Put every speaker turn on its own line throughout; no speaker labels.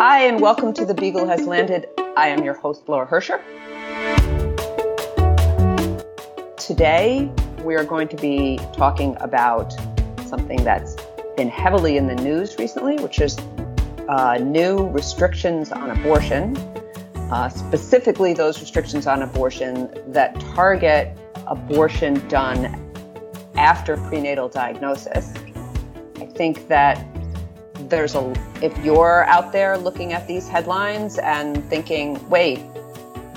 Hi, and welcome to The Beagle Has Landed. I am your host, Laura Hercher. Today, we are going to be talking about something that's been heavily in the news recently, which is uh, new restrictions on abortion, uh, specifically those restrictions on abortion that target abortion done after prenatal diagnosis. I think that there's a if you're out there looking at these headlines and thinking, wait,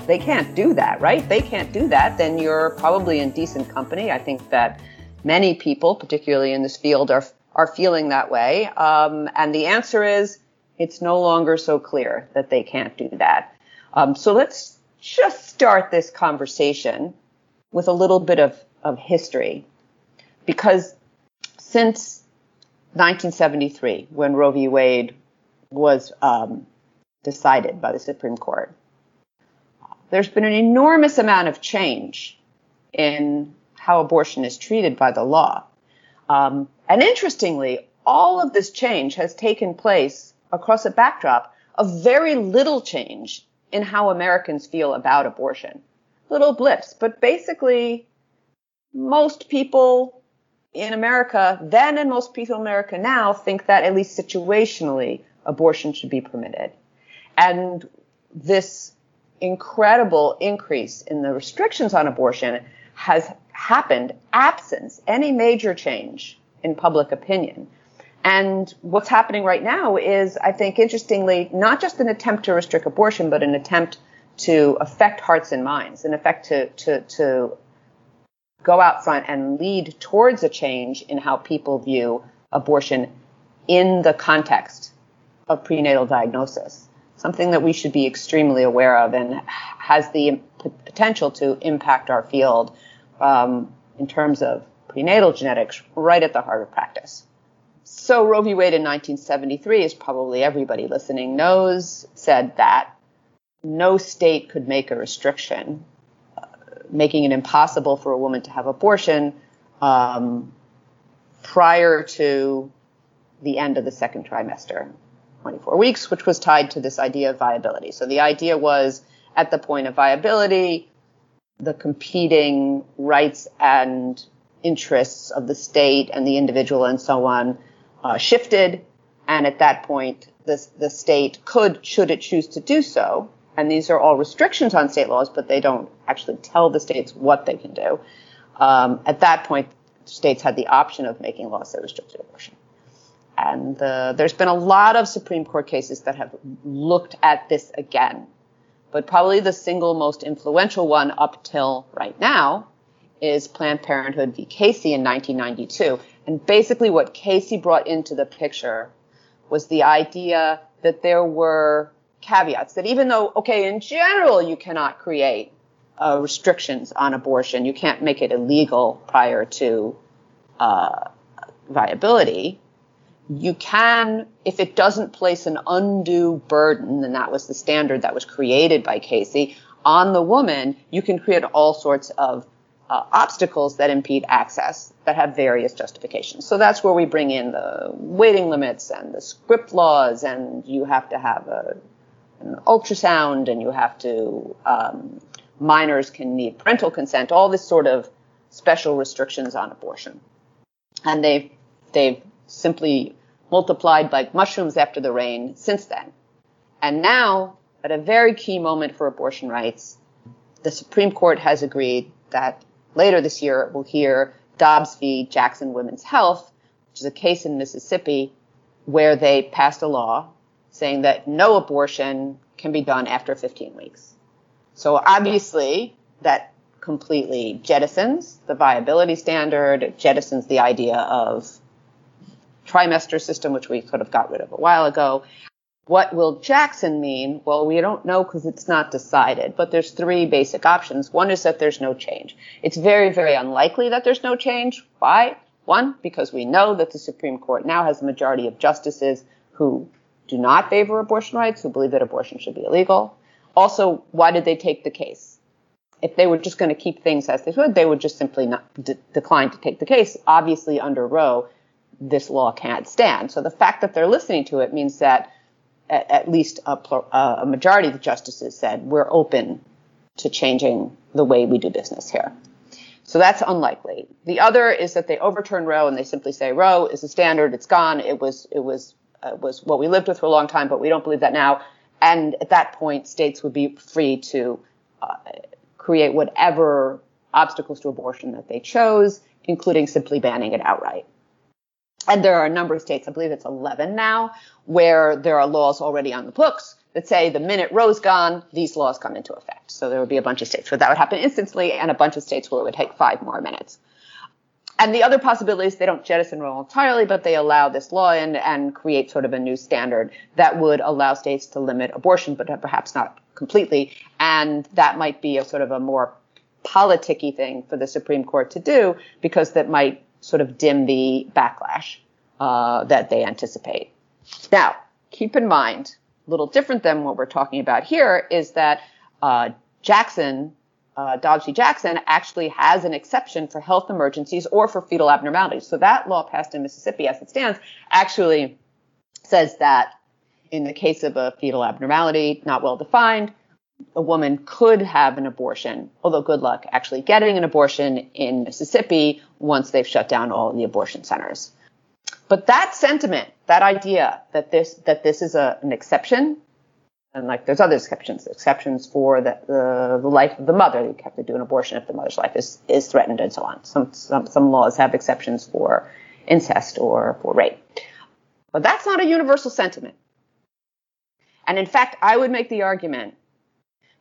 they can't do that, right? They can't do that, then you're probably in decent company. I think that many people, particularly in this field, are are feeling that way. Um, and the answer is it's no longer so clear that they can't do that. Um, so let's just start this conversation with a little bit of, of history. Because since 1973, when Roe v. Wade was um, decided by the Supreme Court, there's been an enormous amount of change in how abortion is treated by the law. Um, and interestingly, all of this change has taken place across a backdrop of very little change in how Americans feel about abortion. Little blips, but basically, most people in America then and most people in America now think that at least situationally abortion should be permitted. And this incredible increase in the restrictions on abortion has happened absent any major change in public opinion. And what's happening right now is, I think, interestingly, not just an attempt to restrict abortion, but an attempt to affect hearts and minds, an effect to, to, to go out front and lead towards a change in how people view abortion in the context of prenatal diagnosis. Something that we should be extremely aware of and has the potential to impact our field um, in terms of prenatal genetics right at the heart of practice. So Roe v. Wade in 1973, as probably everybody listening knows, said that no state could make a restriction making it impossible for a woman to have abortion um, prior to the end of the second trimester, 24 weeks, which was tied to this idea of viability. So the idea was at the point of viability, the competing rights and interests of the state and the individual and so on uh, shifted. And at that point, the, the state could, should it choose to do so, and these are all restrictions on state laws, but they don't actually tell the states what they can do. Um, at that point, states had the option of making laws that restricted abortion. And uh, there's been a lot of Supreme Court cases that have looked at this again. But probably the single most influential one up till right now is Planned Parenthood v. Casey in 1992. And basically what Casey brought into the picture was the idea that there were caveats that even though, okay, in general, you cannot create uh, restrictions on abortion, you can't make it illegal prior to uh, viability. You can, if it doesn't place an undue burden, and that was the standard that was created by Casey, on the woman, you can create all sorts of uh, obstacles that impede access that have various justifications. So that's where we bring in the waiting limits and the script laws, and you have to have a ultrasound and you have to, um, minors can need parental consent, all this sort of special restrictions on abortion. And they've, they've simply multiplied like mushrooms after the rain since then. And now, at a very key moment for abortion rights, the Supreme Court has agreed that later this year we'll hear Dobbs v. Jackson Women's Health, which is a case in Mississippi where they passed a law saying that no abortion can be done after 15 weeks. So obviously that completely jettisons the viability standard, jettisons the idea of trimester system, which we sort of got rid of a while ago. What will Jackson mean? Well, we don't know because it's not decided, but there's three basic options. One is that there's no change. It's very, very unlikely that there's no change. Why? One, because we know that the Supreme Court now has a majority of justices who do not favor abortion rights, who believe that abortion should be illegal. Also, why did they take the case? If they were just going to keep things as they should, they would just simply not de- decline to take the case. Obviously, under Roe, this law can't stand. So the fact that they're listening to it means that at, at least a, a majority of the justices said we're open to changing the way we do business here. So that's unlikely. The other is that they overturn Roe and they simply say Roe is a standard. It's gone. It was it was uh, was what we lived with for a long time, but we don't believe that now. And at that point, states would be free to uh, create whatever obstacles to abortion that they chose, including simply banning it outright. And there are a number of states, I believe it's 11 now, where there are laws already on the books that say the minute Roe's gone, these laws come into effect. So there would be a bunch of states where that would happen instantly and a bunch of states where it would take five more minutes. And the other possibility is they don't jettison Roe entirely, but they allow this law in and create sort of a new standard that would allow states to limit abortion, but perhaps not completely. And that might be a sort of a more politicky thing for the Supreme Court to do because that might sort of dim the backlash uh, that they anticipate. Now, keep in mind, a little different than what we're talking about here is that uh, Jackson, uh. Jackson, actually has an exception for health emergencies or for fetal abnormalities. So that law passed in Mississippi, as it stands, actually says that in the case of a fetal abnormality not well defined, a woman could have an abortion, although good luck actually getting an abortion in Mississippi once they've shut down all the abortion centers. But that sentiment, that idea that this that this is a, an exception, and like there's other exceptions, exceptions for the, the, the life of the mother, you have to do an abortion if the mother's life is, is threatened and so on. Some, some some laws have exceptions for incest or for rape. But that's not a universal sentiment. And in fact, I would make the argument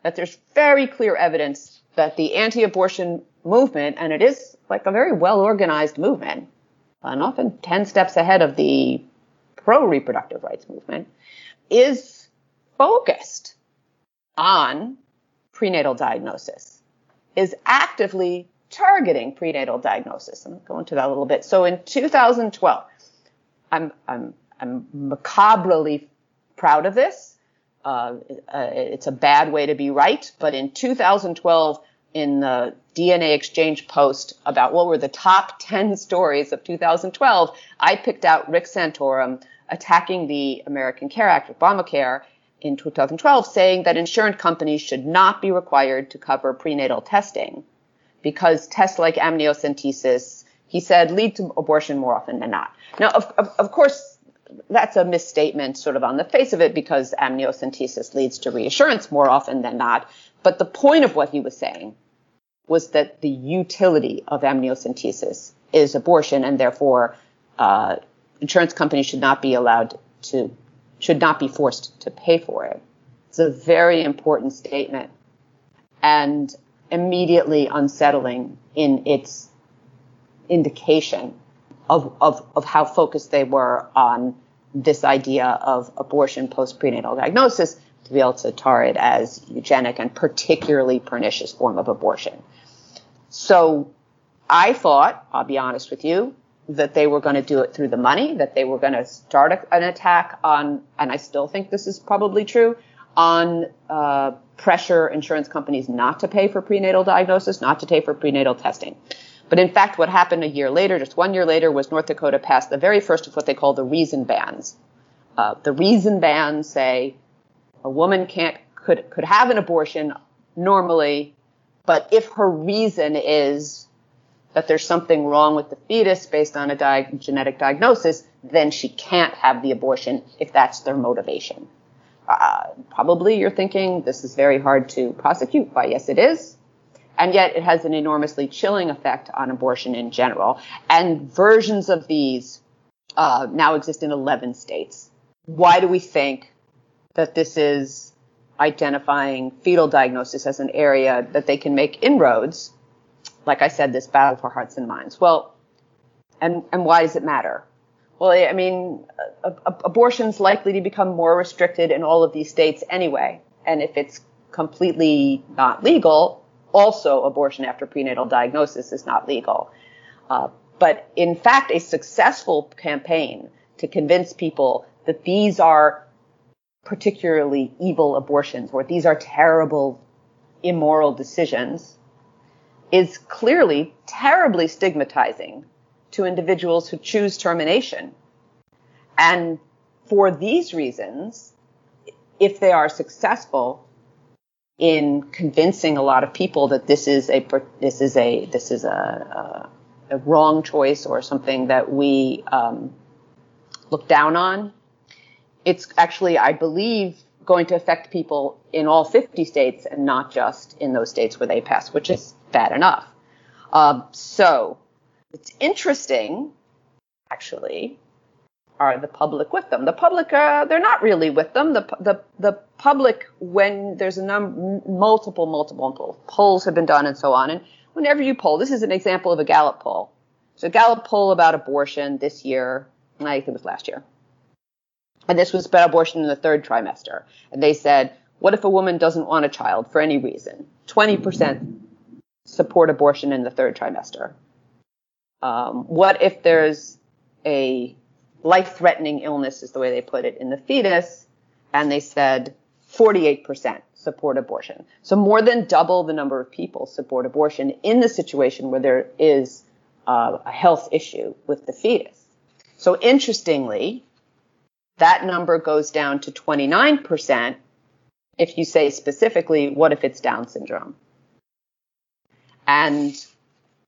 that there's very clear evidence that the anti-abortion movement, and it is like a very well organized movement, and often 10 steps ahead of the pro reproductive rights movement, is focused on prenatal diagnosis, is actively targeting prenatal diagnosis. I'm going to go into that a little bit. So in 2012, I'm, I'm, I'm macabrely proud of this uh, uh, it's a bad way to be right, but in 2012, in the DNA Exchange post about what were the top 10 stories of 2012, I picked out Rick Santorum attacking the American Care Act, Obamacare, in 2012, saying that insurance companies should not be required to cover prenatal testing because tests like amniocentesis, he said, lead to abortion more often than not. Now, of, of, of course, that's a misstatement sort of on the face of it because amniocentesis leads to reassurance more often than not. But the point of what he was saying was that the utility of amniocentesis is abortion and therefore uh, insurance companies should not be allowed to, should not be forced to pay for it. It's a very important statement and immediately unsettling in its indication of, of, of how focused they were on this idea of abortion post prenatal diagnosis to be able to tar it as eugenic and particularly pernicious form of abortion. So I thought, I'll be honest with you, that they were going to do it through the money, that they were going to start a, an attack on, and I still think this is probably true, on uh, pressure insurance companies not to pay for prenatal diagnosis, not to pay for prenatal testing. But in fact, what happened a year later, just one year later, was North Dakota passed the very first of what they call the reason bans. Uh, the reason bans say a woman can't could could have an abortion normally, but if her reason is that there's something wrong with the fetus based on a di- genetic diagnosis, then she can't have the abortion if that's their motivation. Uh, probably you're thinking this is very hard to prosecute. Why, yes, it is and yet it has an enormously chilling effect on abortion in general. And versions of these uh, now exist in 11 states. Why do we think that this is identifying fetal diagnosis as an area that they can make inroads? Like I said, this battle for hearts and minds. Well, and, and why does it matter? Well, I mean, a, a, abortion's likely to become more restricted in all of these states anyway. And if it's completely not legal, also abortion after prenatal diagnosis is not legal. Uh, but in fact, a successful campaign to convince people that these are particularly evil abortions or these are terrible, immoral decisions is clearly terribly stigmatizing to individuals who choose termination. And for these reasons, if they are successful in convincing a lot of people that this is a this is a this is a, a, a wrong choice or something that we um, look down on, it's actually, I believe, going to affect people in all 50 states and not just in those states where they pass, which is bad enough. Um, so it's interesting, actually, are the public with them? The public, uh, they're not really with them. The, the, the public, when there's a multiple, multiple, multiple polls have been done and so on. And whenever you poll, this is an example of a Gallup poll. So Gallup poll about abortion this year, I think it was last year. And this was about abortion in the third trimester. And they said, what if a woman doesn't want a child for any reason? 20% support abortion in the third trimester. Um, what if there's a life threatening illness, is the way they put it, in the fetus? And they said 48% support abortion. So more than double the number of people support abortion in the situation where there is uh, a health issue with the fetus. So interestingly, that number goes down to 29% if you say specifically, what if it's Down syndrome? And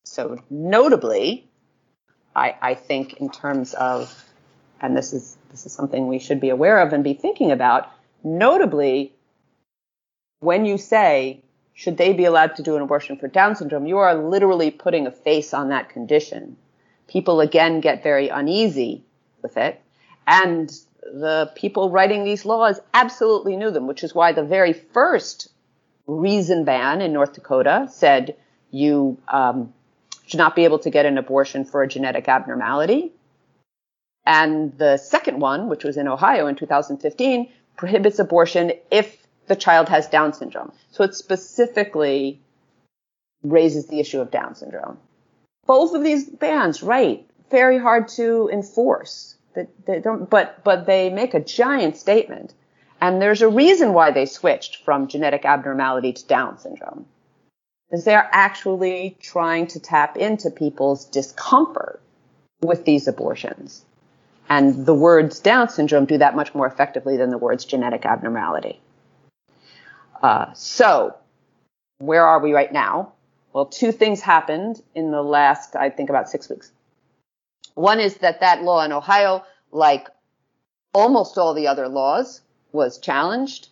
so notably, I, I think in terms of, and this is this is something we should be aware of and be thinking about, notably, when you say, should they be allowed to do an abortion for Down syndrome, you are literally putting a face on that condition. People again get very uneasy with it. And the people writing these laws absolutely knew them, which is why the very first reason ban in North Dakota said you um, should not be able to get an abortion for a genetic abnormality. And the second one, which was in Ohio in 2015, prohibits abortion if the child has Down syndrome. So it specifically raises the issue of Down syndrome. Both of these bans, right, very hard to enforce. They, they don't, but but they make a giant statement, and there's a reason why they switched from genetic abnormality to Down syndrome, is they're actually trying to tap into people's discomfort with these abortions, and the words Down syndrome do that much more effectively than the words genetic abnormality. Uh, so, where are we right now? Well, two things happened in the last, I think, about six weeks. One is that that law in Ohio, like almost all the other laws, was challenged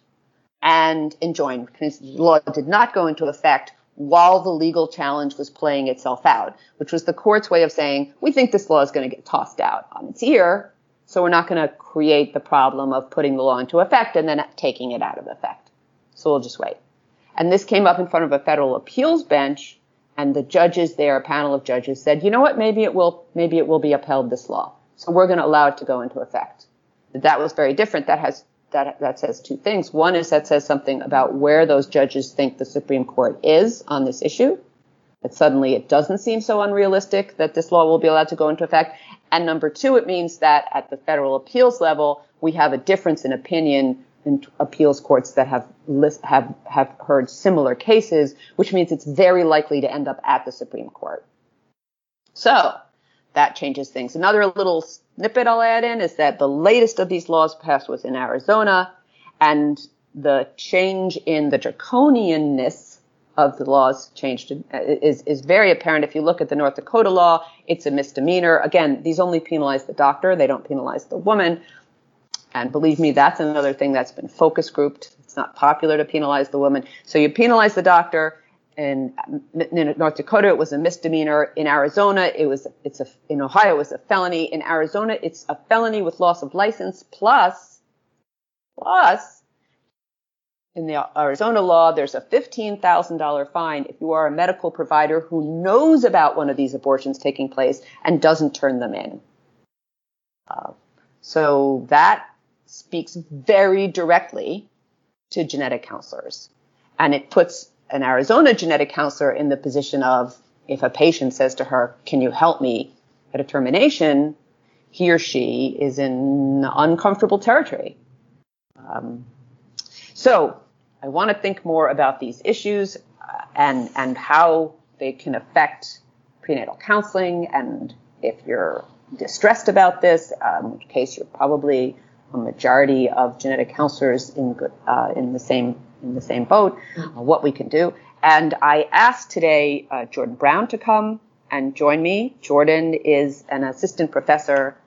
and enjoined. The law did not go into effect while the legal challenge was playing itself out, which was the court's way of saying, we think this law is going to get tossed out on its ear, so we're not going to create the problem of putting the law into effect and then taking it out of effect. So we'll just wait. And this came up in front of a federal appeals bench and the judges there, a panel of judges said, you know what, maybe it will, maybe it will be upheld this law. So we're going to allow it to go into effect. That was very different. That has, that, that says two things. One is that says something about where those judges think the Supreme Court is on this issue. That suddenly it doesn't seem so unrealistic that this law will be allowed to go into effect. And number two, it means that at the federal appeals level, we have a difference in opinion in appeals courts that have list, have have heard similar cases, which means it's very likely to end up at the Supreme Court. So that changes things. Another little snippet I'll add in is that the latest of these laws passed was in Arizona, and the change in the draconianness of the laws changed uh, is is very apparent. If you look at the North Dakota law, it's a misdemeanor. Again, these only penalize the doctor; they don't penalize the woman. And believe me, that's another thing that's been focus grouped. It's not popular to penalize the woman. So you penalize the doctor. In, North Dakota, it was a misdemeanor. In Arizona, it was it's a in Ohio, it was a felony. In Arizona, it's a felony with loss of license plus plus in the Arizona law, there's a $15,000 fine if you are a medical provider who knows about one of these abortions taking place and doesn't turn them in. Uh, so that speaks very directly to genetic counselors. And it puts an Arizona genetic counselor in the position of if a patient says to her, Can you help me at a termination? He or she is in uncomfortable territory. Um, so I want to think more about these issues uh, and, and how they can affect prenatal counseling. And if you're distressed about this, um, in which case you're probably a majority of genetic counselors in uh, in the same in the same boat, uh, what we can do. And I asked today uh, Jordan Brown to come and join me. Jordan is an assistant professor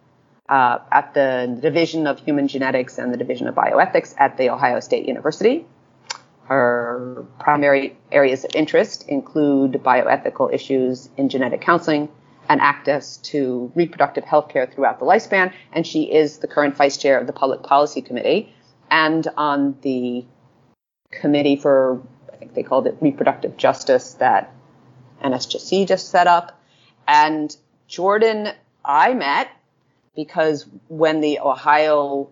uh, at the Division of Human Genetics and the Division of Bioethics at The Ohio State University. Her primary areas of interest include bioethical issues in genetic counseling and access to reproductive health care throughout the lifespan. And she is the current vice chair of the Public Policy Committee and on the committee for, I think they called it reproductive justice that NSGC just set up. And Jordan, I met because when the Ohio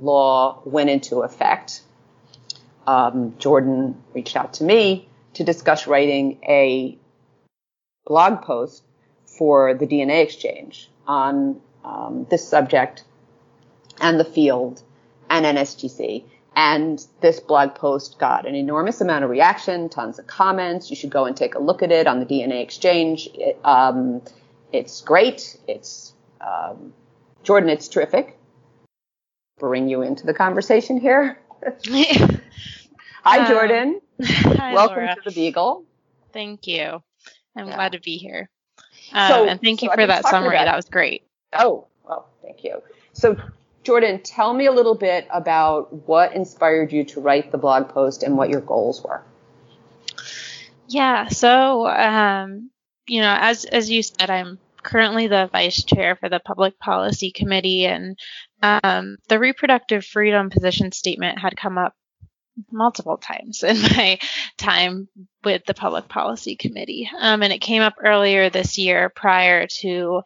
law went into effect, um, Jordan reached out to me to discuss writing a blog post for the DNA exchange on um, this subject and the field and NSGC. And this blog post got an enormous amount of reaction, tons of comments. You should go and take a look at it on the DNA exchange. It, um, it's great. It's um, Jordan. It's terrific. Bring you into the conversation here. Hi, um, Jordan.
Hi,
Welcome
Laura.
to the Beagle.
Thank you. I'm
Yeah.
glad to be here. Um,
So-
and thank you
so I've
for that summary. That was great.
Oh, well, thank you. So, Jordan, tell me a little bit about what inspired you to write the blog post and what your goals were.
Yeah. So, um, you know, as as you said, I'm currently the vice chair for the Public Policy Committee, and um, the reproductive freedom position statement had come up multiple times in my time with the Public Policy Committee, um, and it came up earlier this year prior to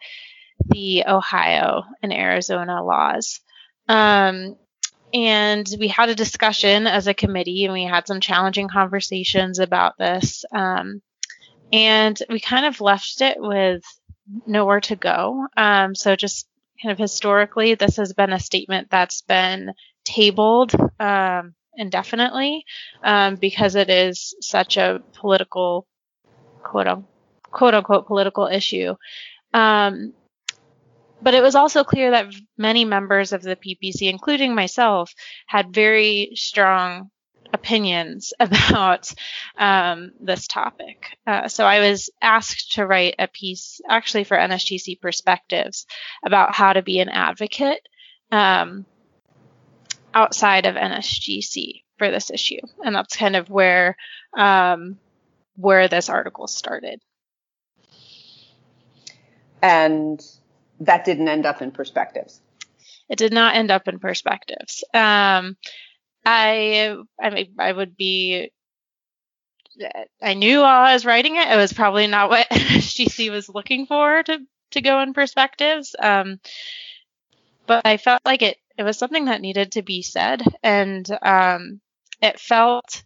the Ohio and Arizona laws. Um, and we had a discussion as a committee and we had some challenging conversations about this. Um, and we kind of left it with nowhere to go. Um, so just kind of historically, this has been a statement that's been tabled um, indefinitely um, because it is such a political, quote, un- quote unquote, political issue. Um, but it was also clear that many members of the PPC, including myself, had very strong opinions about um, this topic. Uh, so I was asked to write a piece, actually for NSGC Perspectives, about how to be an advocate um, outside of NSGC for this issue, and that's kind of where um, where this article started.
And that didn't end up in perspectives.
It did not end up in perspectives. Um, I, I mean, I would be. I knew while I was writing it, it was probably not what GC was looking for to to go in perspectives. Um, but I felt like it it was something that needed to be said, and um, it felt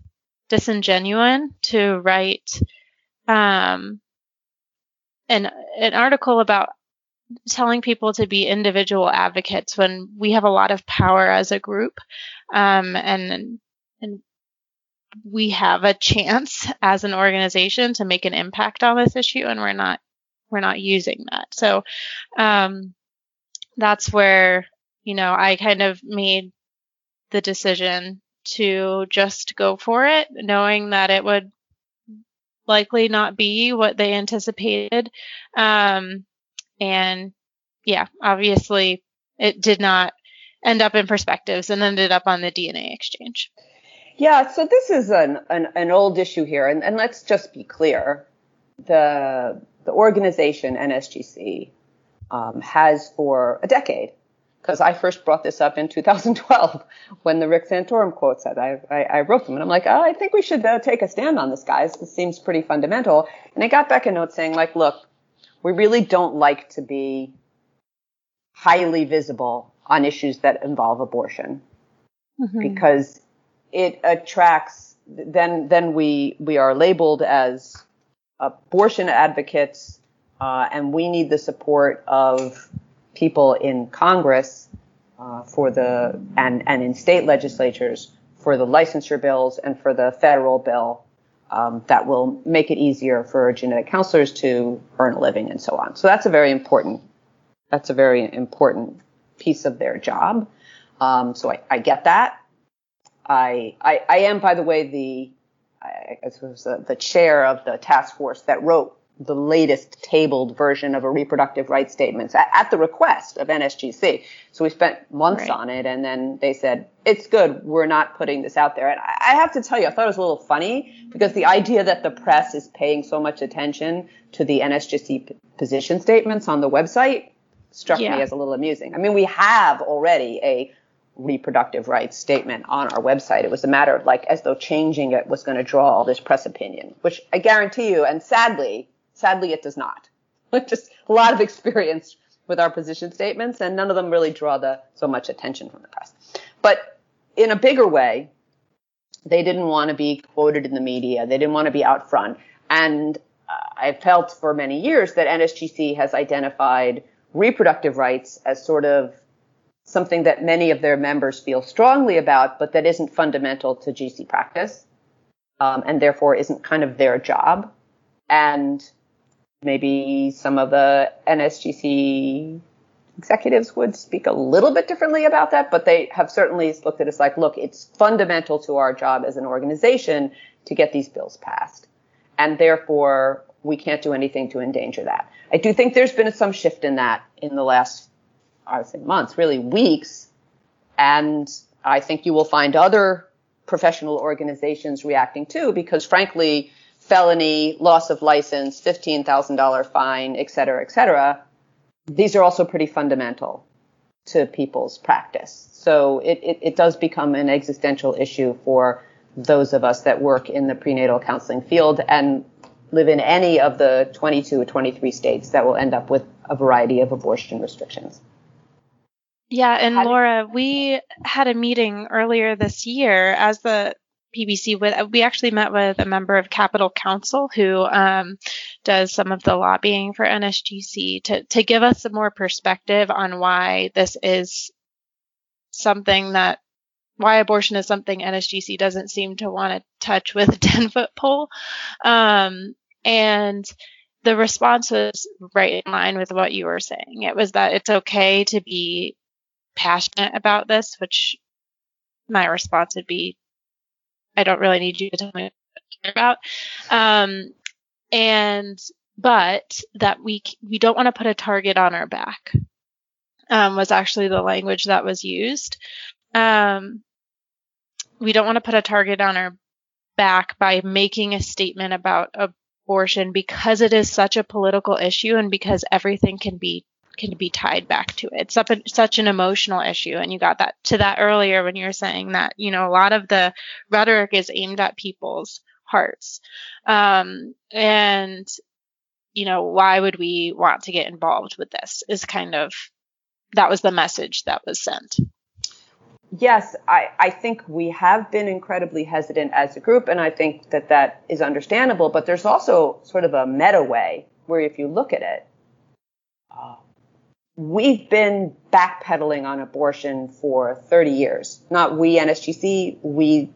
disingenuous to write um, an an article about telling people to be individual advocates when we have a lot of power as a group um, and and we have a chance as an organization to make an impact on this issue and we're not we're not using that. So um, that's where you know i kind of made the decision to just go for it knowing that it would likely not be what they anticipated. Um, and yeah, obviously it did not end up in perspectives and ended up on the DNA exchange.
Yeah, so this is an, an, an old issue here, and, and let's just be clear. The, the organization, NSGC, um, has for a decade, because I first brought this up in 2012 when the Rick Santorum quote said, I, I, I wrote them, and I'm like, oh, I think we should uh, take a stand on this, guys. This seems pretty fundamental. And I got back a note saying, like, look, we really don't like to be highly visible on issues that involve abortion
Mhm.
because it attracts then then we we are labeled as abortion advocates uh, and we need the support of people in Congress uh, for the and and in state legislatures for the licensure bills and for the federal bill um, that will make it easier for genetic counselors to earn a living and so on. So that's a very important that's a very important piece of their job. Um, so I, I get that. I, I, I am, by the way, the I was the, the chair of the task force that wrote the latest tabled version of a reproductive rights statement at, at the request of NSGC. So we spent months right. on it, and then they said it's good. We're not putting this out there. And I, I have to tell you, I thought it was a little funny because the idea that the press is paying so much attention to the NSGC p- position statements on the website struck yeah. me as a little amusing. I mean, we have already a reproductive rights statement on our website. It was a matter of like as though changing it was going to draw all this press opinion, which I guarantee you, and sadly, sadly it does not. Just a lot of experience with our position statements, and none of them really draw the so much attention from the press. But in a bigger way, they didn't want to be quoted in the media. They didn't want to be out front. And uh, I've felt for many years that NSGC has identified reproductive rights as sort of something that many of their members feel strongly about, but that isn't fundamental to GC practice, um, and therefore isn't kind of their job. And maybe some of the NSGC executives would speak a little bit differently about that, but they have certainly looked at as like, look, it's fundamental to our job as an organization to get these bills passed. And therefore, we can't do anything to endanger that. I do think there's been some shift in that in the last I would say months, really weeks. And I think you will find other professional organizations reacting too, because frankly, felony, loss of license, $15,000 fine, et cetera, et cetera, these are also pretty fundamental to people's practice. So it, it, it does become an existential issue for those of us that work in the prenatal counseling field and live in any of the 22 or 23 states that will end up with a variety of abortion restrictions.
Yeah, and Laura, we had a meeting earlier this year as the PPC. With we actually met with a member of Capitol Counsel who um, does some of the lobbying for NSGC to to give us some more perspective on why this is something that why abortion is something NSGC doesn't seem to want to touch with a 10 foot pole. Um, and the response was right in line with what you were saying. It was that it's okay to be passionate about this, which my response would be, I don't really need you to tell me about. Um, and, but that we, we don't want to put a target on our back, um, was actually the language that was used. Um, we don't want to put a target on our back by making a statement about abortion because it is such a political issue and because everything can be can be tied back to it. It's such, a, such an emotional issue. And you got that to that earlier when you were saying that, you know, a lot of the rhetoric is aimed at people's hearts. Um, and, you know, why would we want to get involved with this is kind of, that was the message that was sent.
Yes, I, I think we have been incredibly hesitant as a group, and I think that that is understandable. But there's also sort of a meta way where, if you look at it, uh, we've been backpedaling on abortion for 30 years. Not we, NSGC, we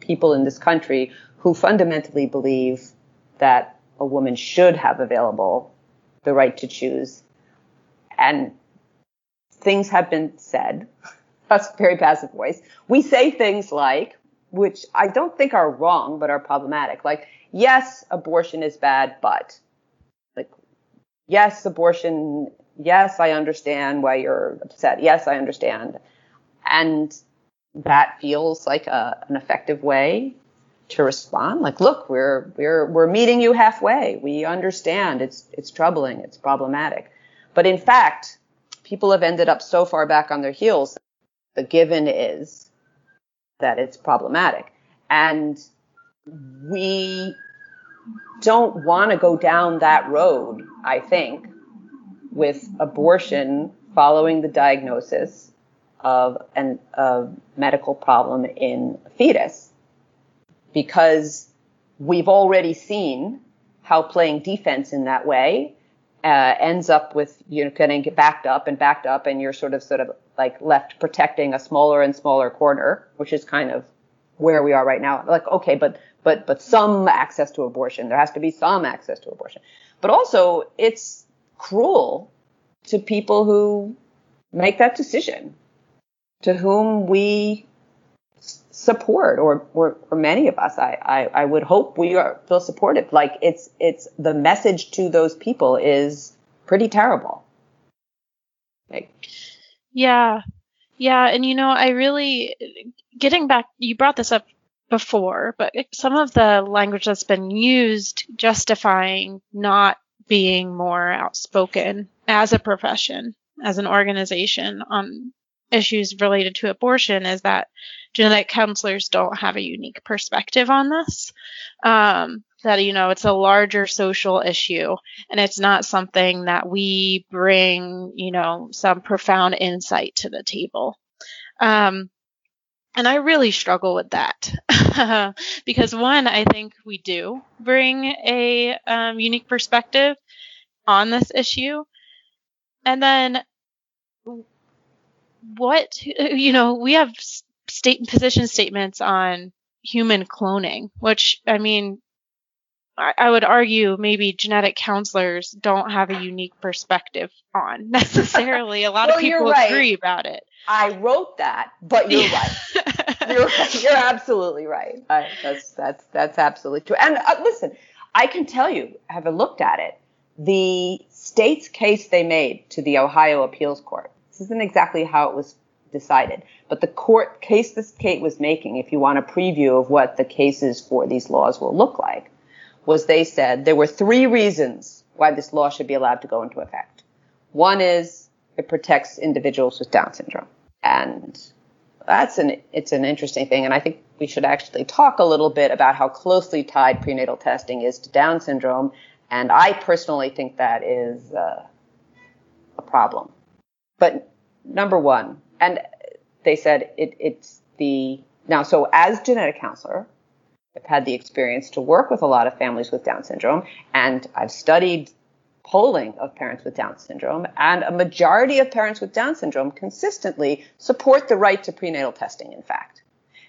people in this country who fundamentally believe that a woman should have available the right to choose. And things have been said. That's a very passive voice. We say things like, which I don't think are wrong, but are problematic. Like, yes, abortion is bad, but like, yes, abortion yes, I understand why you're upset. Yes, I understand. And that feels like a, an effective way to respond. Like, look, we're, we're, we're meeting you halfway. We understand it's, it's troubling. It's problematic. But in fact, people have ended up so far back on their heels. The given is that it's problematic. And we don't want to go down that road, I think, with abortion following the diagnosis of an, a medical problem in a fetus. Because we've already seen how playing defense in that way uh, ends up with you know getting backed up and backed up and you're sort of sort of like left protecting a smaller and smaller corner which is kind of where we are right now. Like okay but but but some access to abortion. There has to be some access to abortion. But also it's cruel to people who make that decision. to whom we support or, or, or many of us I, I, I would hope we are feel supportive like it's it's the message to those people is pretty terrible
like yeah yeah and you know i really getting back you brought this up before but some of the language that's been used justifying not being more outspoken as a profession as an organization on issues related to abortion is that genetic counselors don't have a unique perspective on this. Um, that, you know, it's a larger social issue and it's not something that we bring, you know, some profound insight to the table. Um, and I really struggle with that because one, I think we do bring a um, unique perspective on this issue. And then what you know we have state position statements on human cloning which i mean I, I would argue maybe genetic counselors don't have a unique perspective on necessarily. A lot well, of people right. agree about it.
I wrote that, but you're right. You're, you're absolutely right. I, that's that's that's absolutely true. And uh, listen, I can tell you, having looked at it, the state's case they made to the Ohio Appeals Court this isn't exactly how it was decided, but the court case this Kate was making, if you want a preview of what the cases for these laws will look like, was they said there were three reasons why this law should be allowed to go into effect. One is it protects individuals with Down syndrome. And that's an it's an interesting thing and I think we should actually talk a little bit about how closely tied prenatal testing is to Down syndrome and I personally think that is uh, a problem. But number one, and they said it, it's the now. So as genetic counselor, I've had the experience to work with a lot of families with Down syndrome, and I've studied polling of parents with Down syndrome, and a majority of parents with Down syndrome consistently support the right to prenatal testing. In fact,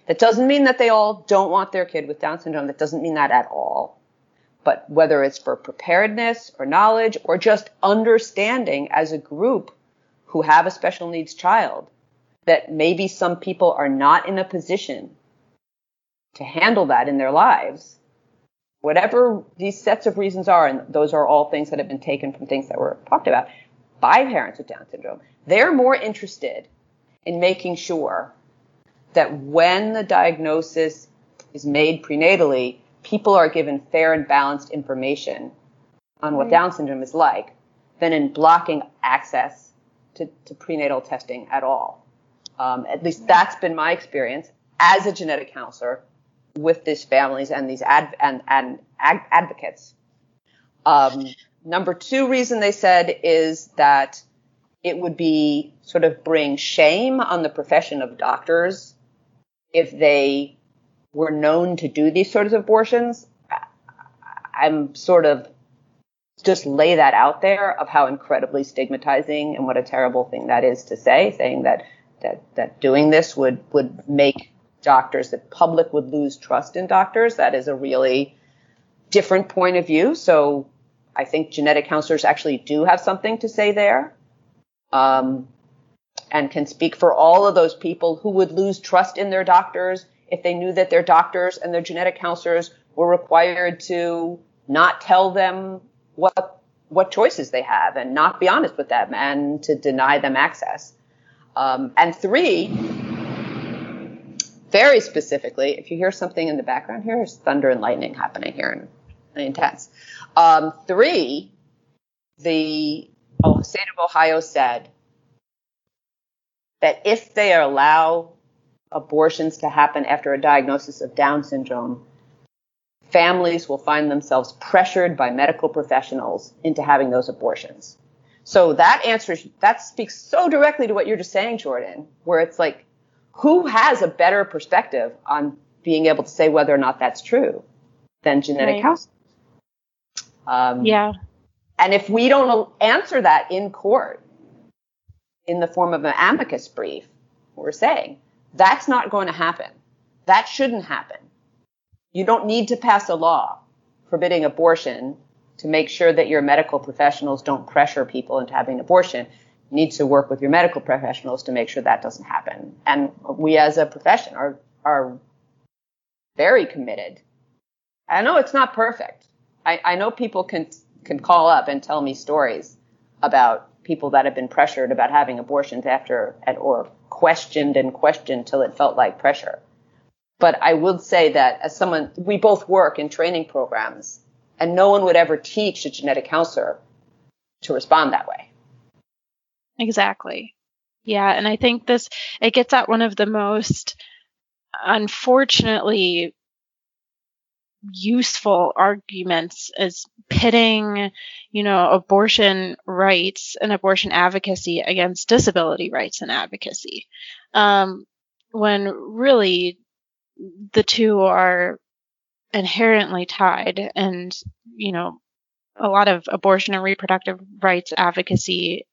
that doesn't mean that they all don't want their kid with Down syndrome. That doesn't mean that at all. But whether it's for preparedness or knowledge or just understanding as a group who have a special needs child that maybe some people are not in a position to handle that in their lives. Whatever these sets of reasons are, and those are all things that have been taken from things that were talked about by parents with Down syndrome, they're more interested in making sure that when the diagnosis is made prenatally, people are given fair and balanced information on what right. Down syndrome is like than in blocking access to, to prenatal testing at all. Um, at least that's been my experience as a genetic counselor with these families and these ad, and, and ad, advocates. Um, number two reason they said is that it would be sort of bring shame on the profession of doctors if they were known to do these sorts of abortions. I'm sort of just lay that out there of how incredibly stigmatizing and what a terrible thing that is to say, saying that that that doing this would would make doctors that public would lose trust in doctors. That is a really different point of view. So I think genetic counselors actually do have something to say there. Um, and can speak for all of those people who would lose trust in their doctors if they knew that their doctors and their genetic counselors were required to not tell them what what choices they have and not be honest with them and to deny them access. Um, and three, very specifically, if you hear something in the background here, there's thunder and lightning happening here and, intense. Um, three, the state of Ohio said that if they allow abortions to happen after a diagnosis of Down syndrome, families will find themselves pressured by medical professionals into having those abortions. So that answers, that speaks so directly to what you're just saying, Jordan, where it's like, who has a better perspective on being able to say whether or not that's true than genetic right. counselors?
Um, yeah.
And if we don't answer that in court in the form of an amicus brief, we're saying that's not going to happen. That shouldn't happen. You don't need to pass a law forbidding abortion to make sure that your medical professionals don't pressure people into having an abortion. Need to work with your medical professionals to make sure that doesn't happen. And we as a profession are, are very committed. I know it's not perfect. I, I know people can, can call up and tell me stories about people that have been pressured about having abortions after, or questioned and questioned till it felt like pressure. But I will say that as someone, we both work in training programs and no one would ever teach a genetic counselor to respond that way.
Exactly. Yeah. And I think this, it gets at one of the most, unfortunately, useful arguments is pitting, you know, abortion rights and abortion advocacy against disability rights and advocacy. Um, when really the two are inherently tied and, you know, a lot of abortion and reproductive rights advocacy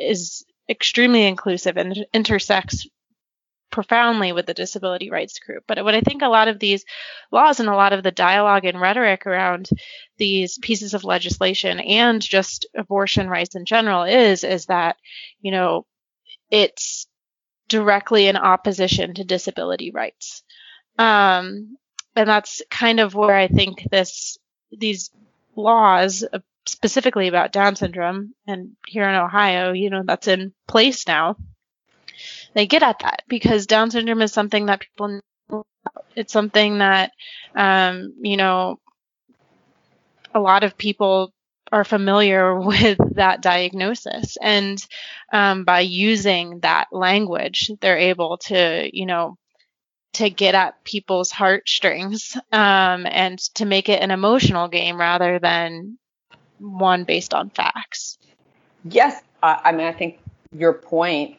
is extremely inclusive and intersects profoundly with the disability rights group. But what I think a lot of these laws and a lot of the dialogue and rhetoric around these pieces of legislation and just abortion rights in general is, is that, you know, it's directly in opposition to disability rights. Um, and that's kind of where I think this, these laws specifically about Down syndrome and here in Ohio, you know, that's in place now they get at that because Down syndrome is something that people know. It's something that, um, you know, a lot of people are familiar with that diagnosis. And um, by using that language, they're able to, you know, to get at people's heartstrings um, and to make it an emotional game rather than one based on facts.
Yes, I mean, I think your point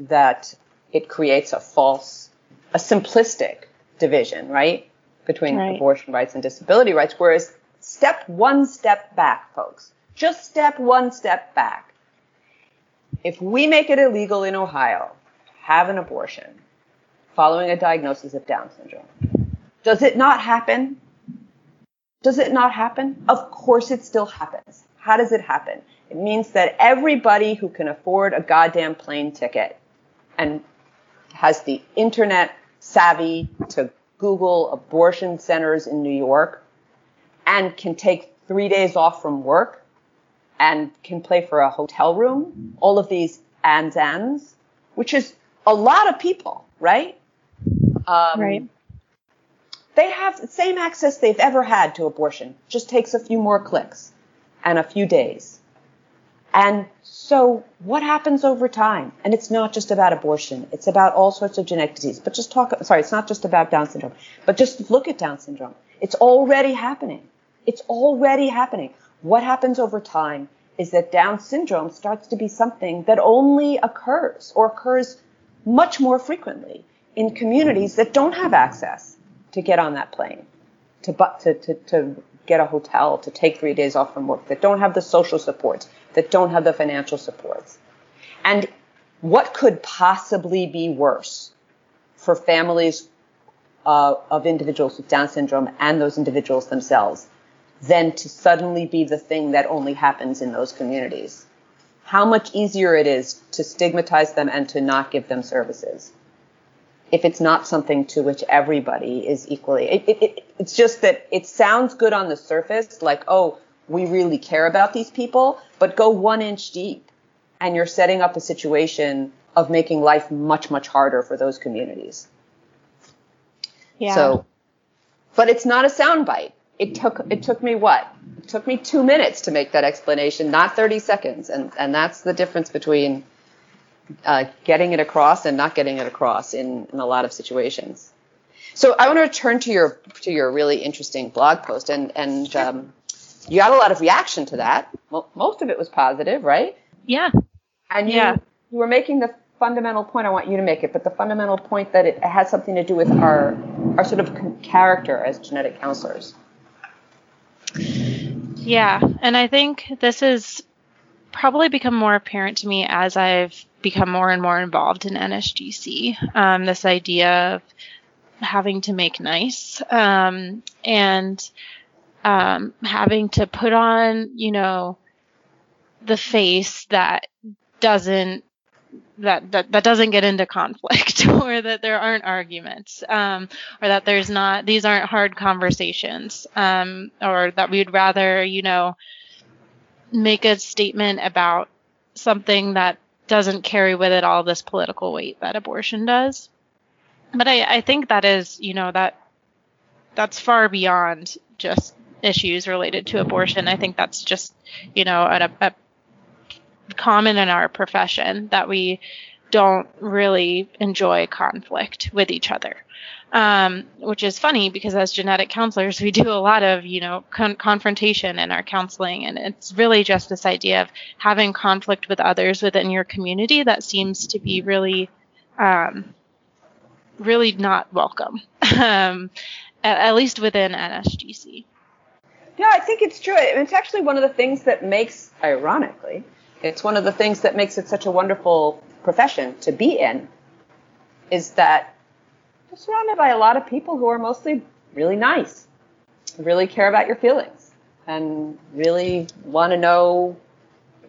that it creates a false, a simplistic division, right? Between right. abortion rights and disability rights. Whereas step one step back, folks. Just step one step back. If we make it illegal in Ohio, have an abortion following a diagnosis of Down syndrome, does it not happen? Does it not happen? Of course it still happens. How does it happen? It means that everybody who can afford a goddamn plane ticket and has the internet savvy to Google abortion centers in New York and can take three days off from work and can play for a hotel room, all of these ands ands, which is a lot of people, right?
Um, right.
They have the same access they've ever had to abortion. Just takes a few more clicks and a few days. And so what happens over time? And it's not just about abortion. It's about all sorts of genetic disease. But just talk, sorry, it's not just about Down syndrome, but just look at Down syndrome. It's already happening. It's already happening. What happens over time is that Down syndrome starts to be something that only occurs or occurs much more frequently in communities that don't have access to get on that plane, to, to, to, to get a hotel, to take three days off from work, that don't have the social supports, that don't have the financial supports. And what could possibly be worse for families uh, of individuals with Down syndrome and those individuals themselves than to suddenly be the thing that only happens in those communities? How much easier it is to stigmatize them and to not give them services if it's not something to which everybody is equally. It, it, it, it's just that it sounds good on the surface, like, oh, we really care about these people, but go one inch deep and you're setting up a situation of making life much, much harder for those communities.
Yeah.
So, but it's not a soundbite. It took, it took me what? It took me two minutes to make that explanation, not 30 seconds. And, and that's the difference between uh, getting it across and not getting it across in, in a lot of situations. So I want to return to your to your really interesting blog post, and and um, you got a lot of reaction to that. Well, most of it was positive, right?
Yeah.
And you, yeah. you were making the fundamental point. I want you to make it, but the fundamental point that it has something to do with our our sort of character as genetic counselors.
Yeah, and I think this has probably become more apparent to me as I've become more and more involved in NSGC. Um, this idea of having to make nice um, and um, having to put on, you know, the face that doesn't that, that that doesn't get into conflict or that there aren't arguments um, or that there's not these aren't hard conversations um, or that we'd rather you know make a statement about something that doesn't carry with it all this political weight that abortion does but I, I think that is you know that that's far beyond just issues related to abortion i think that's just you know a, a common in our profession that we don't really enjoy conflict with each other. Um, which is funny because as genetic counselors, we do a lot of, you know, con- confrontation in our counseling. And it's really just this idea of having conflict with others within your community that seems to be really, um, really not welcome, um, at, at, least within NSGC.
Yeah, I think it's true. It's actually one of the things that makes, ironically, it's one of the things that makes it such a wonderful profession to be in is that you're surrounded by a lot of people who are mostly really nice, really care about your feelings, and really want to know,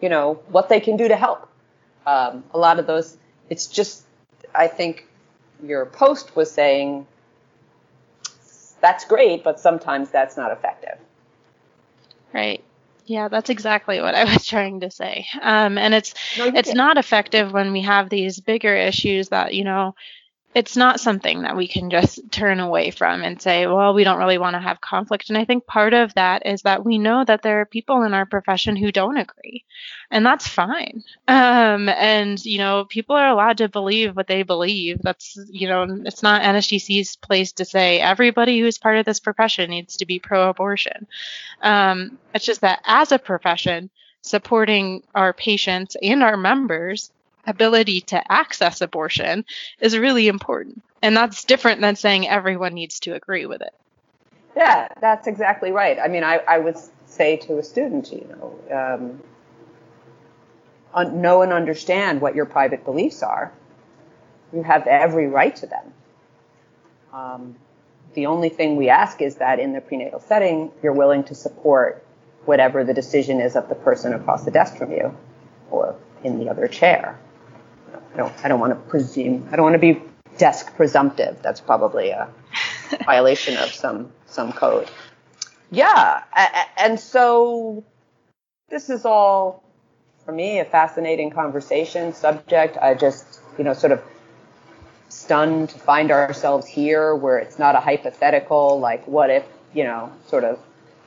you know, what they can do to help. Um, a lot of those, it's just, I think your post was saying, that's great, but sometimes that's not effective.
Right. Yeah, that's exactly what I was trying to say. Um, and it's no, it's not effective when we have these bigger issues that you know it's not something that we can just turn away from and say, well, we don't really want to have conflict. And I think part of that is that we know that there are people in our profession who don't agree, and that's fine. Um, and, you know, people are allowed to believe what they believe. That's, you know, it's not NSGC's place to say everybody who's part of this profession needs to be pro abortion. Um, it's just that as a profession, supporting our patients and our members ability to access abortion is really important. And that's different than saying everyone needs to agree with it.
Yeah, that's exactly right. I mean, I, I would say to a student, you know, um, know and understand what your private beliefs are. You have every right to them. Um, the only thing we ask is that in the prenatal setting, you're willing to support whatever the decision is of the person across the desk from you or in the other chair. I don't I don't want to presume. I don't want to be desk presumptive. That's probably a violation of some some code. Yeah, and so this is all for me a fascinating conversation subject. I just you know sort of stunned to find ourselves here where it's not a hypothetical like what if you know sort of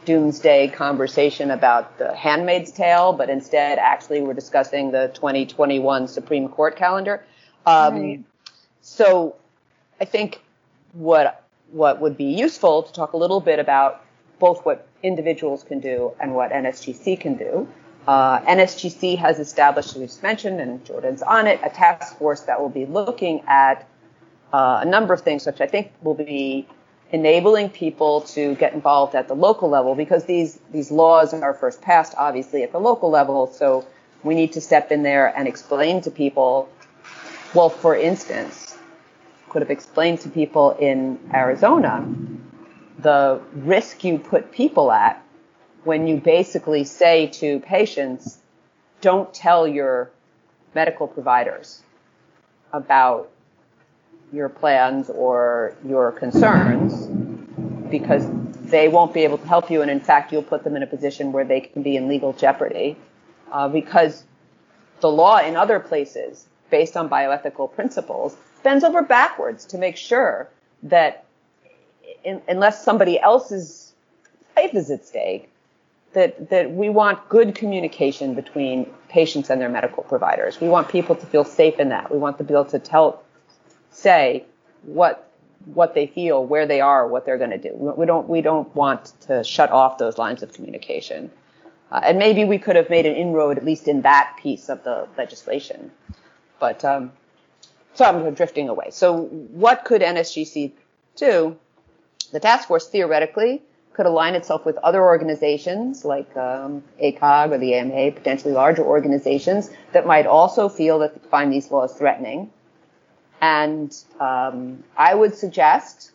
doomsday conversation about the Handmaid's Tale, but instead, actually, we're discussing the 2021 Supreme Court calendar. Um, right. So, I think what what would be useful to talk a little bit about both what individuals can do and what NSGC can do. Uh, NSGC has established, as we've mentioned, and Jordan's on it, a task force that will be looking at uh, a number of things, which I think will be enabling people to get involved at the local level because these these laws are first passed obviously at the local level. So we need to step in there and explain to people well for instance could have explained to people in Arizona the risk you put people at when you basically say to patients don't tell your medical providers about your plans or your concerns because they won't be able to help you. And in fact, you'll put them in a position where they can be in legal jeopardy uh, because the law in other places, based on bioethical principles, bends over backwards to make sure that in, unless somebody else's life is at stake, that, that we want good communication between patients and their medical providers. We want people to feel safe in that. We want to be able to tell say what what they feel, where they are, what they're going to do. We don't we don't want to shut off those lines of communication. Uh, and maybe we could have made an inroad at least in that piece of the legislation. But um, so I'm drifting away. So what could NSGC do? The task force theoretically could align itself with other organizations like um, ACOG or the AMA, potentially larger organizations that might also feel that find these laws threatening and um, I would suggest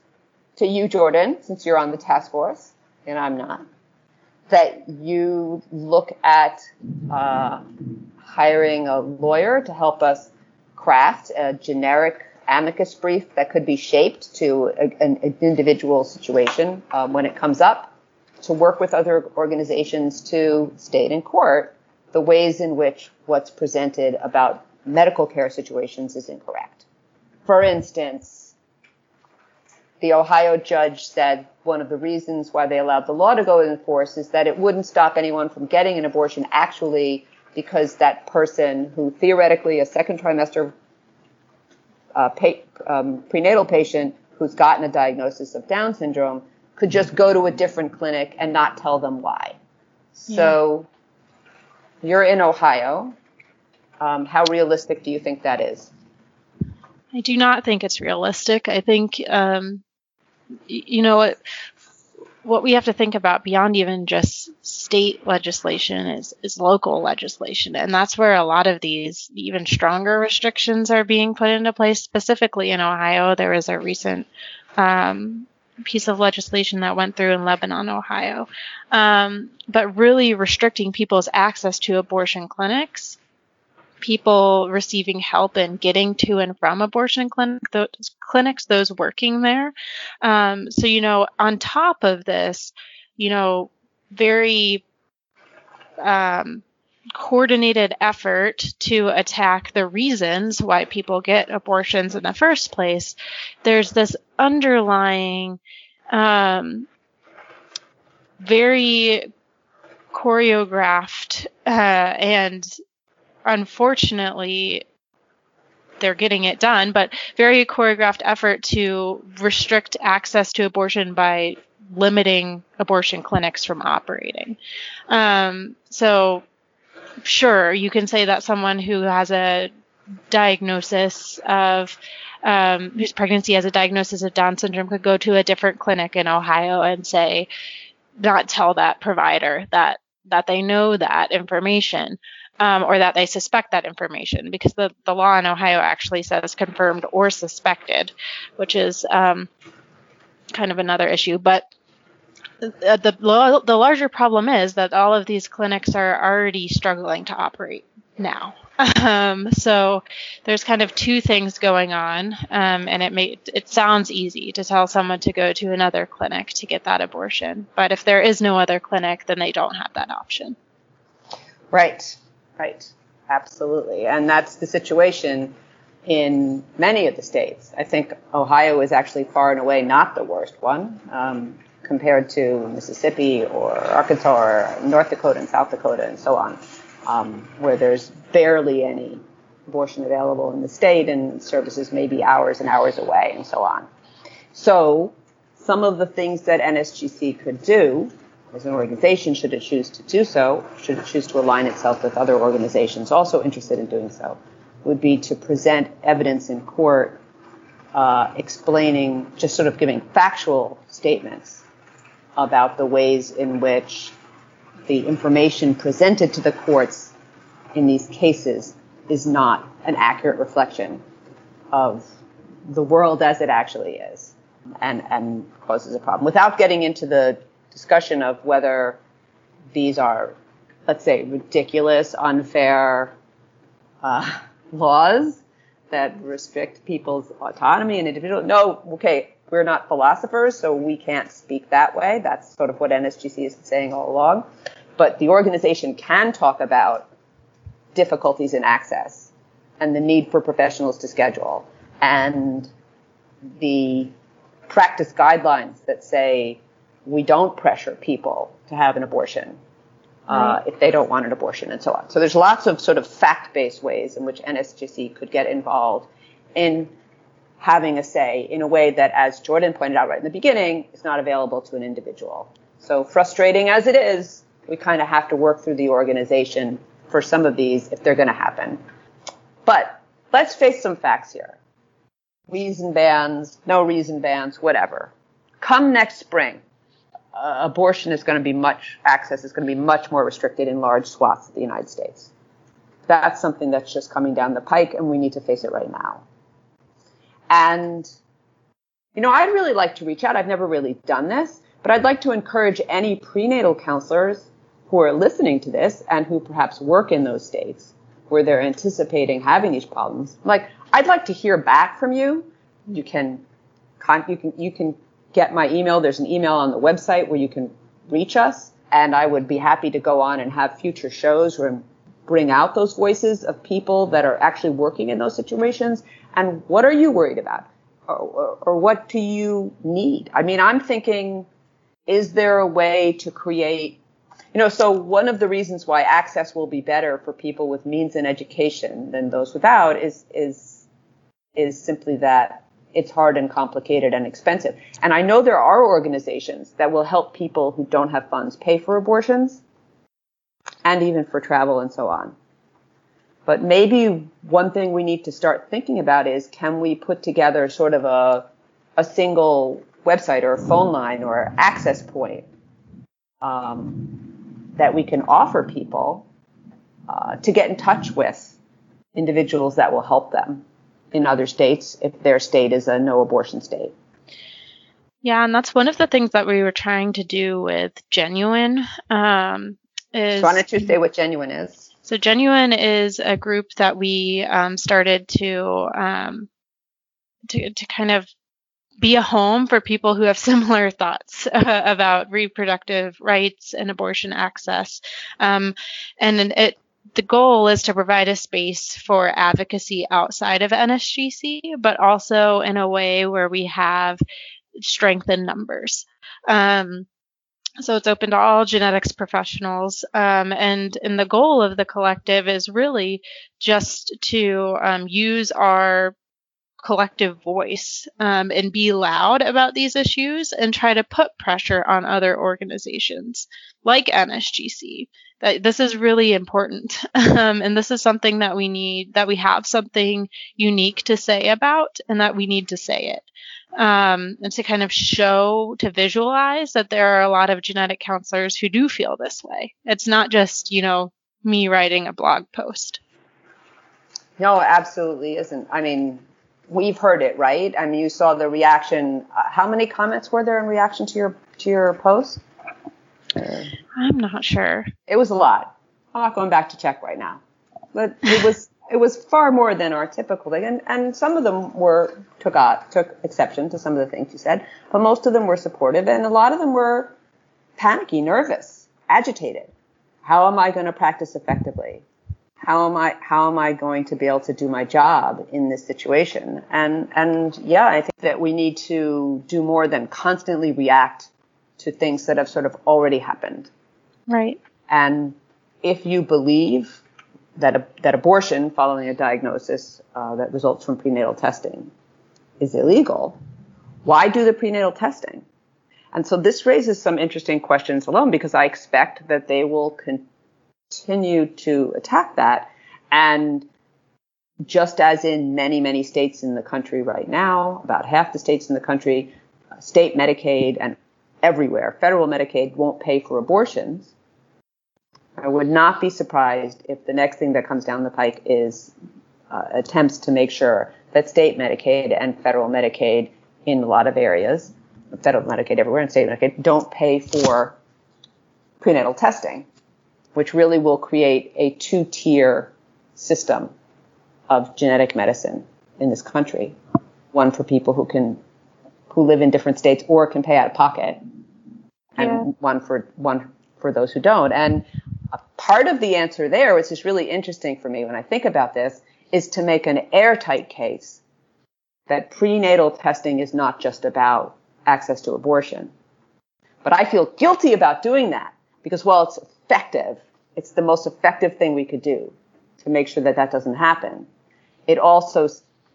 to you, Jordan, since you're on the task force and I'm not, that you look at uh, hiring a lawyer to help us craft a generic amicus brief that could be shaped to a, an, an, individual situation um, when it comes up, to work with other organizations to state in court the ways in which what's presented about medical care situations is incorrect. For instance, the Ohio judge said one of the reasons why they allowed the law to go in force is that it wouldn't stop anyone from getting an abortion actually because that person who theoretically a second trimester uh, pa- um, prenatal patient who's gotten a diagnosis of Down syndrome could just go to a different clinic and not tell them why. Yeah. So you're in Ohio. Um, how realistic do you think that is?
I do not think it's realistic. I think, um, you know, what what we have to think about beyond even just state legislation is, is local legislation. And that's where a lot of these even stronger restrictions are being put into place. Specifically in Ohio, there was a recent um, piece of legislation that went through in Lebanon, Ohio. Um, but really restricting people's access to abortion clinics, people receiving help and getting to and from abortion clinic, those clinics, those working there. Um, so, you know, on top of this, you know, very um, coordinated effort to attack the reasons why people get abortions in the first place, there's this underlying, um, very choreographed uh, and unfortunately they're getting it done, but very choreographed effort to restrict access to abortion by limiting abortion clinics from operating. Um, so sure, you can say that someone who has a diagnosis of um, whose pregnancy has a diagnosis of Down syndrome could go to a different clinic in Ohio and say, not tell that provider that that they know that information um, or that they suspect that information because the, the law in Ohio actually says confirmed or suspected, which is um, kind of another issue. But uh, the the larger problem is that all of these clinics are already struggling to operate now. Um, so there's kind of two things going on, um, and it may it sounds easy to tell someone to go to another clinic to get that abortion, but if there is no other clinic, then they don't have that option.
Right, right, absolutely, and that's the situation in many of the states. I think Ohio is actually far and away not the worst one. Um, compared to Mississippi or Arkansas or North Dakota and South Dakota and so on, um, where there's barely any abortion available in the state and services may be hours and hours away and so on. So some of the things that NSGC could do as an organization, should it choose to do so, should it choose to align itself with other organizations also interested in doing so, would be to present evidence in court uh, explaining, just sort of giving factual statements about the ways in which the information presented to the courts in these cases is not an accurate reflection of the world as it actually is and, and causes a problem. Without getting into the discussion of whether these are, let's say, ridiculous, unfair uh, laws that restrict people's autonomy and individual. No, okay, we're not philosophers, so we can't speak that way. That's sort of what NSGC is saying all along. But the organization can talk about difficulties in access and the need for professionals to schedule and the practice guidelines that say we don't pressure people to have an abortion uh, if they don't want an abortion and so on. So there's lots of sort of fact-based ways in which NSGC could get involved in having a say in a way that, as Jordan pointed out right in the beginning, is not available to an individual. So frustrating as it is, we kind of have to work through the organization for some of these if they're going to happen. But let's face some facts here. Reason bans, no reason bans, whatever. Come next spring, uh, abortion is going to be much, access is going to be much more restricted in large swaths of the United States. That's something that's just coming down the pike and we need to face it right now. And, you know, I'd really like to reach out. I've never really done this, but I'd like to encourage any prenatal counselors who are listening to this and who perhaps work in those states where they're anticipating having these problems. Like, I'd like to hear back from you. You can, you can, you can get my email. There's an email on the website where you can reach us. And I would be happy to go on and have future shows where bring out those voices of people that are actually working in those situations. And what are you worried about? Or, or, or what do you need? I mean, I'm thinking, is there a way to create you know, so one of the reasons why access will be better for people with means and education than those without is is is simply that it's hard and complicated and expensive. And I know there are organizations that will help people who don't have funds pay for abortions and even for travel and so on. But maybe one thing we need to start thinking about is can we put together sort of a a single website or phone line or access point um, that we can offer people uh, to get in touch with individuals that will help them in other states if their state is a no abortion state.
Yeah, and that's one of the things that we were trying to do with Genuine. Um, is,
so why don't you say what Genuine is?
So Genuine is a group that we um, started to um, to to kind of be a home for people who have similar thoughts uh, about reproductive rights and abortion access. Um, and it, the goal is to provide a space for advocacy outside of NSGC, but also in a way where we have strength in numbers. Um, so it's open to all genetics professionals, um, and and the goal of the collective is really just to um, use our collective voice um, and be loud about these issues and try to put pressure on other organizations like NSGC. That this is really important, um, and this is something that we need that we have something unique to say about, and that we need to say it. Um, and to kind of show, to visualize that there are a lot of genetic counselors who do feel this way. It's not just, you know, me writing a blog post.
No, absolutely isn't. I mean, we've heard it, right? I mean, you saw the reaction. Uh, how many comments were there in reaction to your to your post?
I'm not sure.
It was a lot. I'm not going back to check right now, but it was it was far more than our typical thing, and and some of them were took uh, took exception to some of the things you said, but most of them were supportive, and a lot of them were panicky, nervous, agitated. How am I going to practice effectively? how am I how am I going to be able to do my job in this situation? And and yeah, I think that we need to do more than constantly react to things that have sort of already happened.
Right.
And if you believe that a, that abortion following a diagnosis uh, that results from prenatal testing is illegal, why do the prenatal testing? And so this raises some interesting questions alone because I expect that they will continue to attack that. And just as in many, many states in the country right now, about half the states in the country, uh, state Medicaid and everywhere, federal Medicaid won't pay for abortions. I would not be surprised if the next thing that comes down the pike is uh, attempts to make sure that state Medicaid and federal Medicaid in a lot of areas, federal Medicaid everywhere and state Medicaid, don't pay for prenatal testing which really will create a two tier system of genetic medicine in this country. One for people who can, who live in different states or can pay out of pocket, and yeah. one for one for those who don't. And a part of the answer there, which is really interesting for me when I think about this, is to make an airtight case that prenatal testing is not just about access to abortion. But I feel guilty about doing that because while it's effective. It's the most effective thing we could do to make sure that that doesn't happen. It also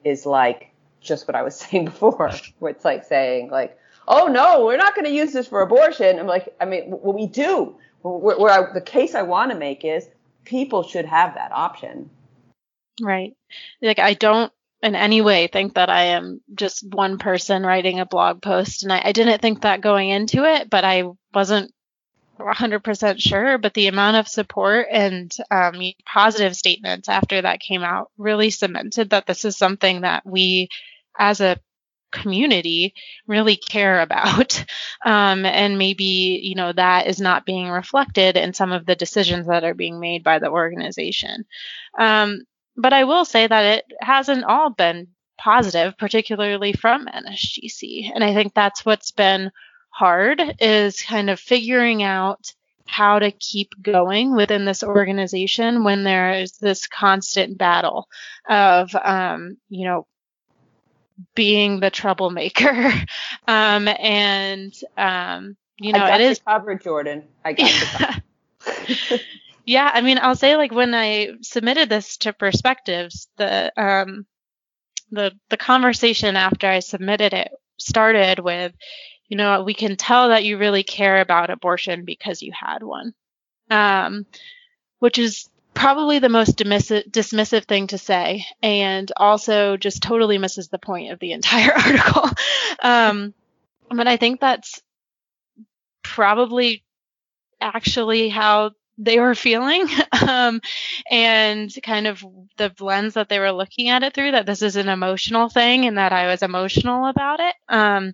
is like just what I was saying before, where it's like saying like, oh no, we're not going to use this for abortion. I'm like, I mean, what we do, where, where I, the case I want to make is people should have that option.
Right. Like I don't in any way think that I am just one person writing a blog post. And I, I, didn't think that going into it, but I wasn't 100% sure, but the amount of support and um, positive statements after that came out really cemented that this is something that we, as a community really care about. Um, and maybe, you know, that is not being reflected in some of the decisions that are being made by the organization. Um, but I will say that it hasn't all been positive, particularly from NSGC. And I think that's what's been hard is kind of figuring out how to keep going within this organization when there is this constant battle of, um, you know, being the troublemaker. um, and, um, you know,
it
is
covered, Jordan. I got
yeah. yeah, I mean, I'll say like when I submitted this to Perspectives, the um, the the conversation after I submitted it started with, you know, we can tell that you really care about abortion because you had one, um, which is probably the most dismissive, dismissive thing to say, and also just totally misses the point of the entire article. um, but I think that's probably actually how they were feeling um, and kind of the lens that they were looking at it through that this is an emotional thing and that I was emotional about it. Um,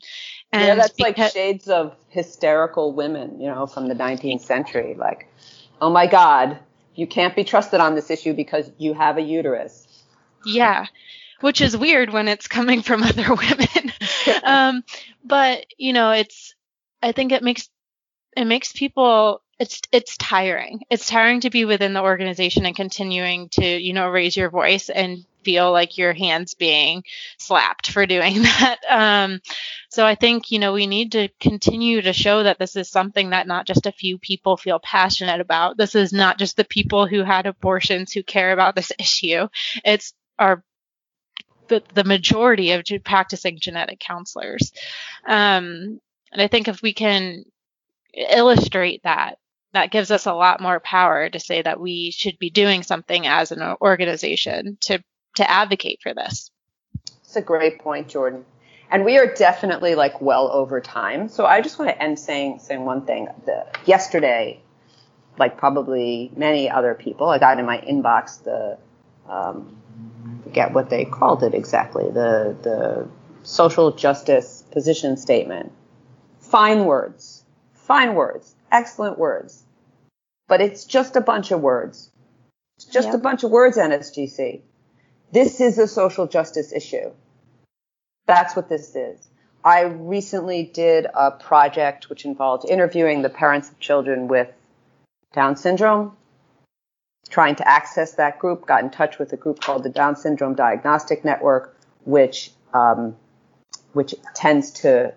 and yeah, that's because- like shades of hysterical women, you know, from the 19th century. Like, oh my God, you can't be trusted on this issue because you have a uterus.
Yeah, which is weird when it's coming from other women. um, but you know, it's I think it makes it makes people it's it's tiring. It's tiring to be within the organization and continuing to you know raise your voice and feel like your hands being slapped for doing that. Um, so I think you know we need to continue to show that this is something that not just a few people feel passionate about. This is not just the people who had abortions who care about this issue. It's our the, the majority of practicing genetic counselors. Um, and I think if we can illustrate that that gives us a lot more power to say that we should be doing something as an organization to to advocate for this.
It's a great point, Jordan. And we are definitely like well over time. So I just want to end saying saying one thing. The, yesterday, like probably many other people, I got in my inbox the um, forget what they called it exactly the the social justice position statement. Fine words, fine words, excellent words but it's just a bunch of words. It's just yep. a bunch of words, NSGC. This is a social justice issue. That's what this is. I recently did a project which involved interviewing the parents of children with Down syndrome, trying to access that group, got in touch with a group called the Down Syndrome Diagnosis Network, which um, which tends to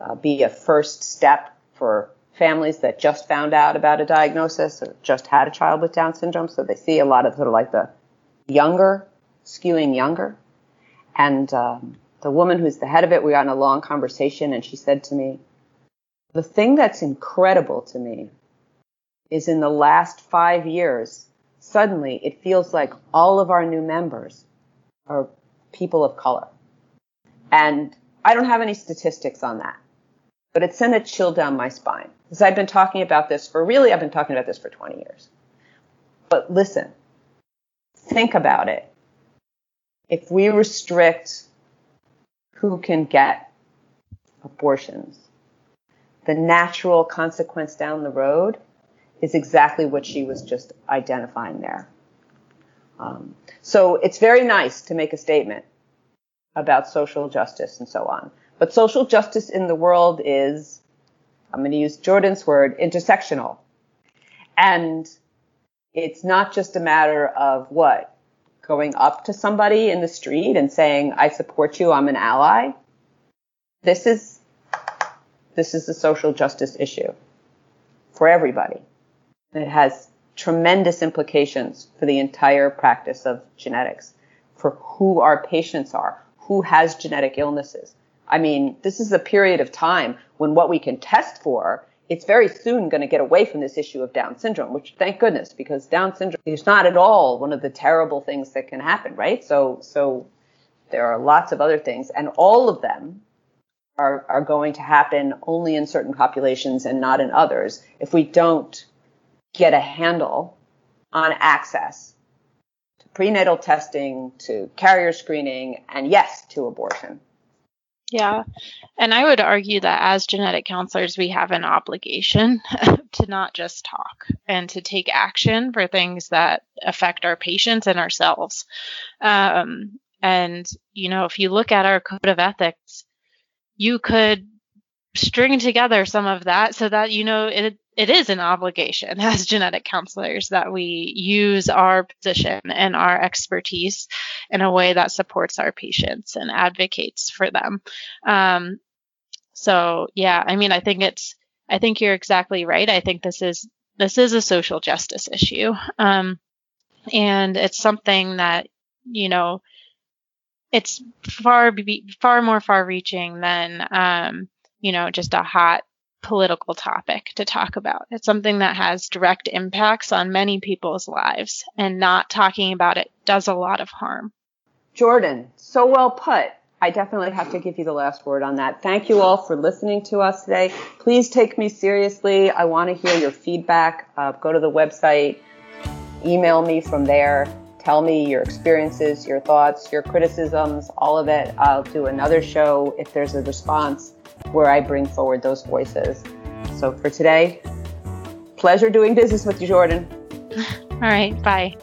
uh, be a first step for families that just found out about a diagnosis or just had a child with Down syndrome. So they see a lot of sort of like the younger, skewing younger. And um, the woman who's the head of it, we got in a long conversation, and she said to me, The thing that's incredible to me is in the last five years, suddenly it feels like all of our new members are people of color. And I don't have any statistics on that but it sent a chill down my spine. Because I've been talking about this for really, I've been talking about this for 20 years. But listen, think about it. If we restrict who can get abortions, the natural consequence down the road is exactly what she was just identifying there. Um, so it's very nice to make a statement about social justice and so on. But social justice in the world is, I'm going to use Jordan's word, intersectional. And it's not just a matter of what? Going up to somebody in the street and saying, I support you, I'm an ally. This is, this is a social justice issue for everybody. And it has tremendous implications for the entire practice of genetics, for who our patients are, who has genetic illnesses, I mean, this is a period of time when what we can test for, it's very soon going to get away from this issue of Down syndrome, which thank goodness, because Down syndrome is not at all one of the terrible things that can happen, right? So, so there are lots of other things, and all of them are, are going to happen only in certain populations and not in others if we don't get a handle on access to prenatal testing, to carrier screening, and yes, to abortion.
Yeah. And I would argue that as genetic counselors, we have an obligation to not just talk and to take action for things that affect our patients and ourselves. Um, and, you know, if you look at our code of ethics, you could string together some of that so that, you know, it, it is an obligation as genetic counselors that we use our position and our expertise in a way that supports our patients and advocates for them. Um, so yeah, I mean, I think it's, I think you're exactly right. I think this is this is a social justice issue, um, and it's something that you know, it's far be, far more far-reaching than um, you know just a hot political topic to talk about. It's something that has direct impacts on many people's lives, and not talking about it does a lot of harm.
Jordan, so well put. I definitely have to give you the last word on that. Thank you all for listening to us today. Please take me seriously. I want to hear your feedback. Uh, go to the website, email me from there. Tell me your experiences, your thoughts, your criticisms, all of it. I'll do another show if there's a response where I bring forward those voices. So for today, pleasure doing business with you, Jordan.
All right. Bye.